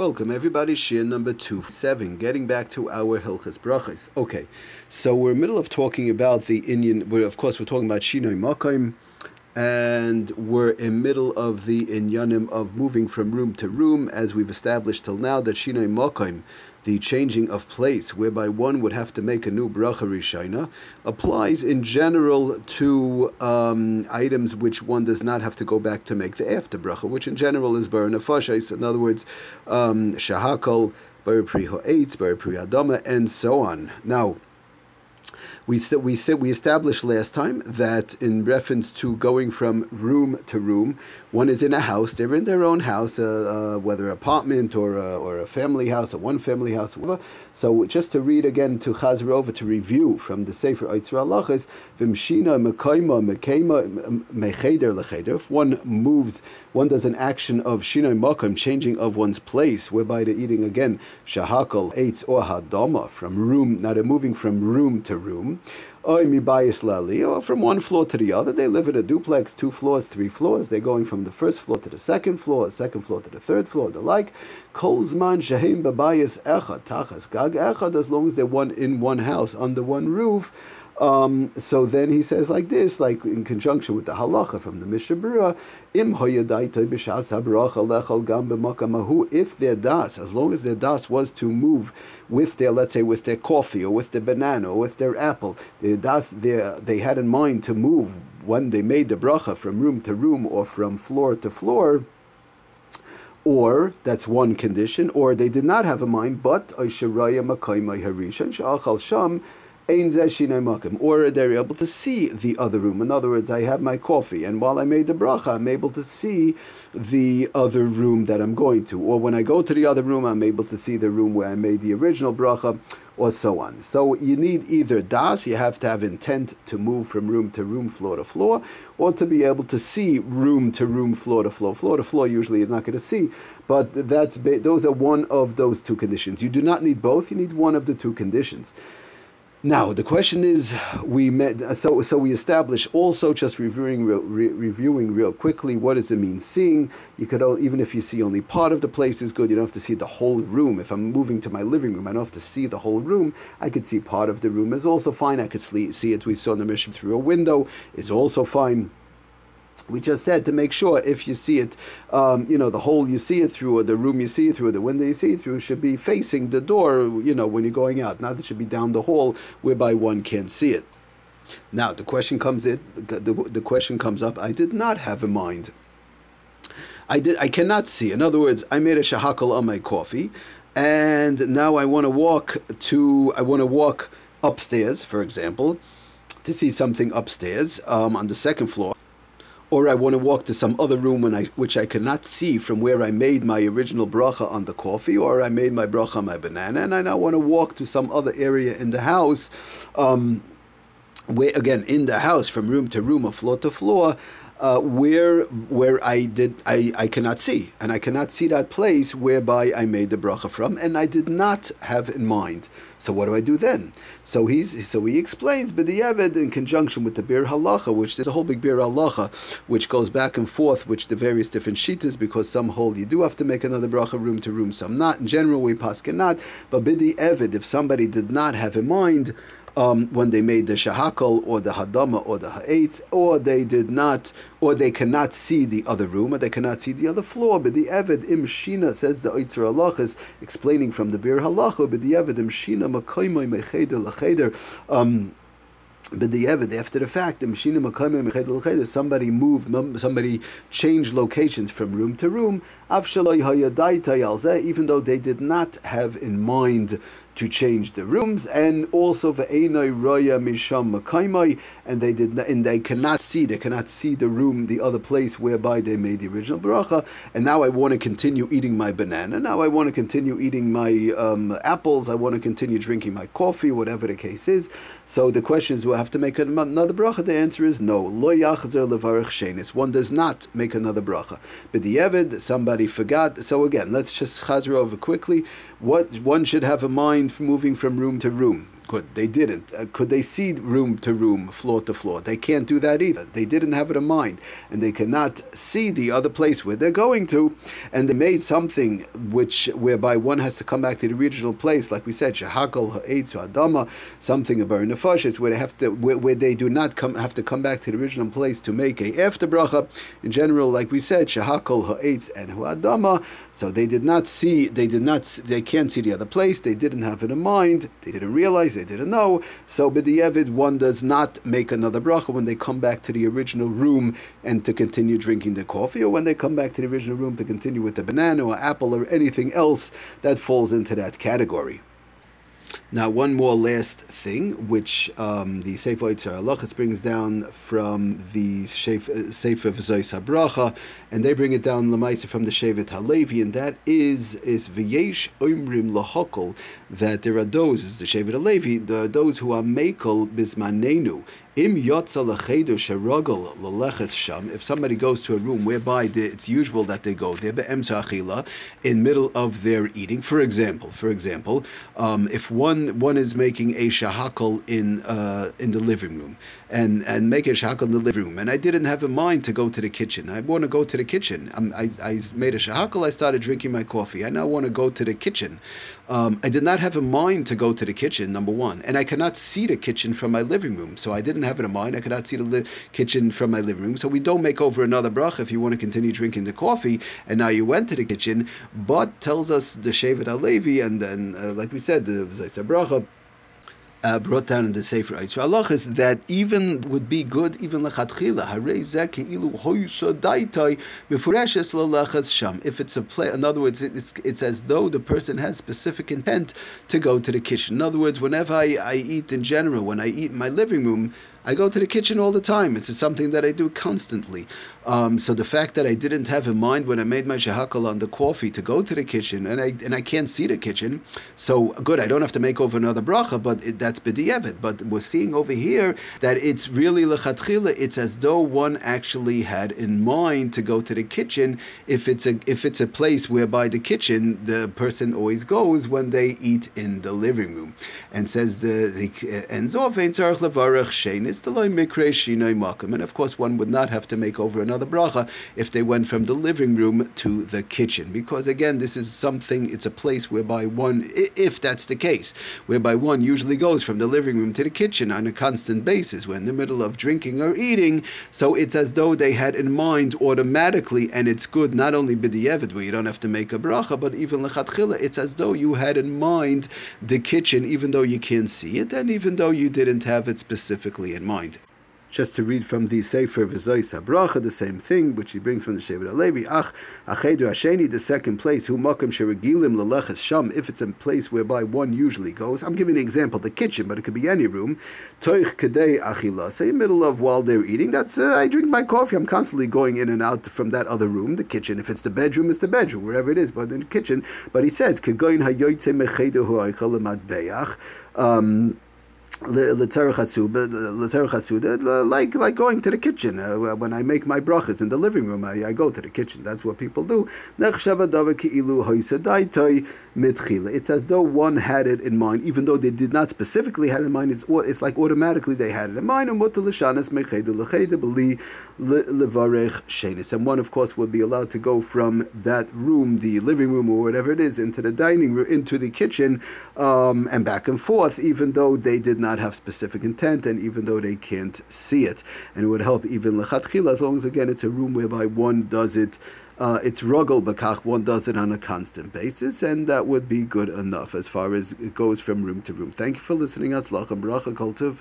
Welcome everybody, Shir number two seven. Getting back to our Hilchas Brachas. Okay, so we're in the middle of talking about the Indian. We're of course we're talking about Shinoi Makim, and we're in middle of the Inyanim of moving from room to room, as we've established till now that Shinoi Makim the changing of place, whereby one would have to make a new bracha rishayna, applies in general to um, items which one does not have to go back to make the after bracha, which in general is bar nefashais. In other words, um, shahakal, bar pri ha'etz, bar adama, and so on. Now we st- we said we established last time that in reference to going from room to room, one is in a house. They're in their own house, uh, uh, whether apartment or a, or a family house, a one family house, whatever. So just to read again to Chazar to review from the Sefer Eitzra Alachas, v'mshina mekayma mekayma mecheder lecheder. If one moves, one does an action of shinoi makom, changing of one's place, whereby they're eating again shahakal eitz or hadama from room, now they're moving from room to room Oh, from one floor to the other. They live in a duplex, two floors, three floors. They're going from the first floor to the second floor, second floor to the third floor, the like. Kolzman shahim babayis echad, tachas gag echad, as long as they're one in one house, under one roof. Um, so then he says like this, like in conjunction with the halacha from the Mishnah Berurah, im lechal if their das, as long as their das was to move with their, let's say, with their coffee or with their banana or with their apple, their das, their, they had in mind to move when they made the bracha from room to room or from floor to floor, or that's one condition, or they did not have a mind, but Aisharaya Makaimai Harishan Sha'achal Sham or they're able to see the other room. In other words, I have my coffee, and while I made the bracha, I'm able to see the other room that I'm going to. Or when I go to the other room, I'm able to see the room where I made the original bracha, or so on. So you need either das, you have to have intent to move from room to room, floor to floor, or to be able to see room to room, floor to floor. Floor to floor, usually you're not going to see, but that's those are one of those two conditions. You do not need both; you need one of the two conditions. Now the question is, we met uh, so so we establish also just reviewing real, re, reviewing real quickly what does it mean seeing. You could even if you see only part of the place is good. You don't have to see the whole room. If I'm moving to my living room, I don't have to see the whole room. I could see part of the room is also fine. I could see it. We saw in the mission through a window is also fine we just said to make sure if you see it, um, you know, the hole you see it through, or the room you see it through, or the window you see it through, should be facing the door, you know, when you're going out. Not it should be down the hall whereby one can't see it. Now the question comes in. The, the, the question comes up. I did not have in mind. I did. I cannot see. In other words, I made a shahakal on my coffee, and now I want to walk to. I want to walk upstairs, for example, to see something upstairs um, on the second floor or I want to walk to some other room when I, which I cannot see from where I made my original bracha on the coffee, or I made my bracha on my banana, and I now want to walk to some other area in the house, um, where again in the house from room to room or floor to floor, uh, where where I did I, I cannot see, and I cannot see that place whereby I made the bracha from, and I did not have in mind. So what do I do then? So he's so he explains b'diavad in conjunction with the Biur Halacha, which there's a whole big Biur Halacha, which goes back and forth, which the various different shitas, because some hold you do have to make another bracha room to room, some not. In general, we pass cannot. But b'diavad, if somebody did not have in mind um, when they made the shahakal or the hadama or the ha'etz, or they did not, or they cannot see the other room, or they cannot see the other floor. But the Eved im shina says the Oitzer Allah is explaining from the Biur Halacha. But the Eved im shina makoymay mecheder lacheder. Um, but the evid after the fact, somebody moved, somebody changed locations from room to room, even though they did not have in mind to change the rooms, and also ve'enoi roya misham makaimai, and they did not, and they cannot see, they cannot see the room, the other place whereby they made the original bracha. And now I want to continue eating my banana. Now I want to continue eating my um, apples. I want to continue drinking my coffee, whatever the case is. So the question is, we'll have to make another bracha. The answer is no. Lo yachzer levarich shenis. One does not make another bracha. But the evid, forgot. So again, let's just chazer over quickly. What one should have in mind moving from room to room. Good. They didn't. Uh, could they see room to room, floor to floor? They can't do that either. They didn't have it in mind, and they cannot see the other place where they're going to, and they made something which whereby one has to come back to the original place, like we said, shahakol ha'etz adama, something about nefashis, where they have to, where, where, they do not come have to come back to the original place to make a after bracha. In general, like we said, shahakol ha'etz and hu'adama. So they did not see, they did not, they can't see the other place. They didn't have it in mind. They didn't realize they didn't know. So b'di'evid, one does not make another bracha when they come back to the original room and to continue drinking the coffee, or when they come back to the original room to continue with the banana or apple or anything else that falls into that category. Now, one more last thing, which um, the Sefer Yitzhar Halachas brings down from the Sefer V'zois HaBracha, and they bring it down Lamaisa from the Shevet Halevi, and that is is V'yesh Oimrim Lahokol, that there are those, is the Shevet Halevi, the, those who are Mekel Bismanenu, Im. If somebody goes to a room whereby it's usual that they go there in middle of their eating, for example, for example, um, if one one is making a shahakal in uh, in the living room and and make a shahakal in the living room, and I didn't have a mind to go to the kitchen. I want to go to the kitchen. Um, I, I made a shahakal. I started drinking my coffee. I now want to go to the kitchen. Um, I did not have a mind to go to the kitchen, number one, and I cannot see the kitchen from my living room, so I didn't have it in mind. I cannot see the li- kitchen from my living room, so we don't make over another bracha if you want to continue drinking the coffee, and now you went to the kitchen. But tells us the Shevet Halevi, and then, uh, like we said, the Zaisa bracha uh, brought down in the Sefer Yitzhak is that even would be good even lechatchila harei zeh ilu hoysa daitai befureshes lalachas sham. If it's a play, in other words, it's it's as though the person has specific intent to go to the kitchen. In other words, whenever I, I eat in general, when I eat in my living room, I go to the kitchen all the time. It's something that I do constantly. Um, so the fact that I didn't have in mind when I made my shahakal on the coffee to go to the kitchen, and I and I can't see the kitchen, so good. I don't have to make over another bracha, but it, that's b'di'evet. But we're seeing over here that it's really lechatchila. It's as though one actually had in mind to go to the kitchen. If it's a if it's a place whereby the kitchen the person always goes when they eat in the living room, and says the, the ends off levarach shenis and of course one would not have to make over another bracha if they went from the living room to the kitchen. Because again, this is something, it's a place whereby one, if that's the case, whereby one usually goes from the living room to the kitchen on a constant basis. We're in the middle of drinking or eating, so it's as though they had in mind automatically, and it's good not only b'di'evid, where you don't have to make a bracha, but even lechatchila, it's as though you had in mind the kitchen, even though you can't see it, and even though you didn't have it specifically in mind just to read from the Sefer V'zois HaBracha, the same thing, which he brings from the Shevet Halevi, Ach, Achedu Hasheni, the second place, Hu Makam Sheregilim Leleches Sham, if it's a place whereby one usually goes. I'm giving an example, the kitchen, but it could be any room. Toich Kedei Achila, say middle of while they're eating, that's, uh, I drink my coffee, I'm constantly going in and out from that other room, the kitchen. If it's the bedroom, it's the bedroom, wherever it is, but in the kitchen. But he says, Kegoin HaYoytze Mechedu Hu Aichel um, like like going to the kitchen. Uh, when I make my brachas in the living room I, I, go to the kitchen. That's what people do. It's as though one had it in mind even though they did not specifically had it in mind. It's, it's like automatically they had it in mind. And one of course would be allowed to go from that room the living room or whatever it is into the dining room into the kitchen um, and back and forth even though they did not have specific intent, and even though they can't see it, and it would help even lechatchila as long as again it's a room whereby one does it. Uh, it's ruggle bakach, one does it on a constant basis, and that would be good enough as far as it goes from room to room. Thank you for listening. Atzlach and bracha.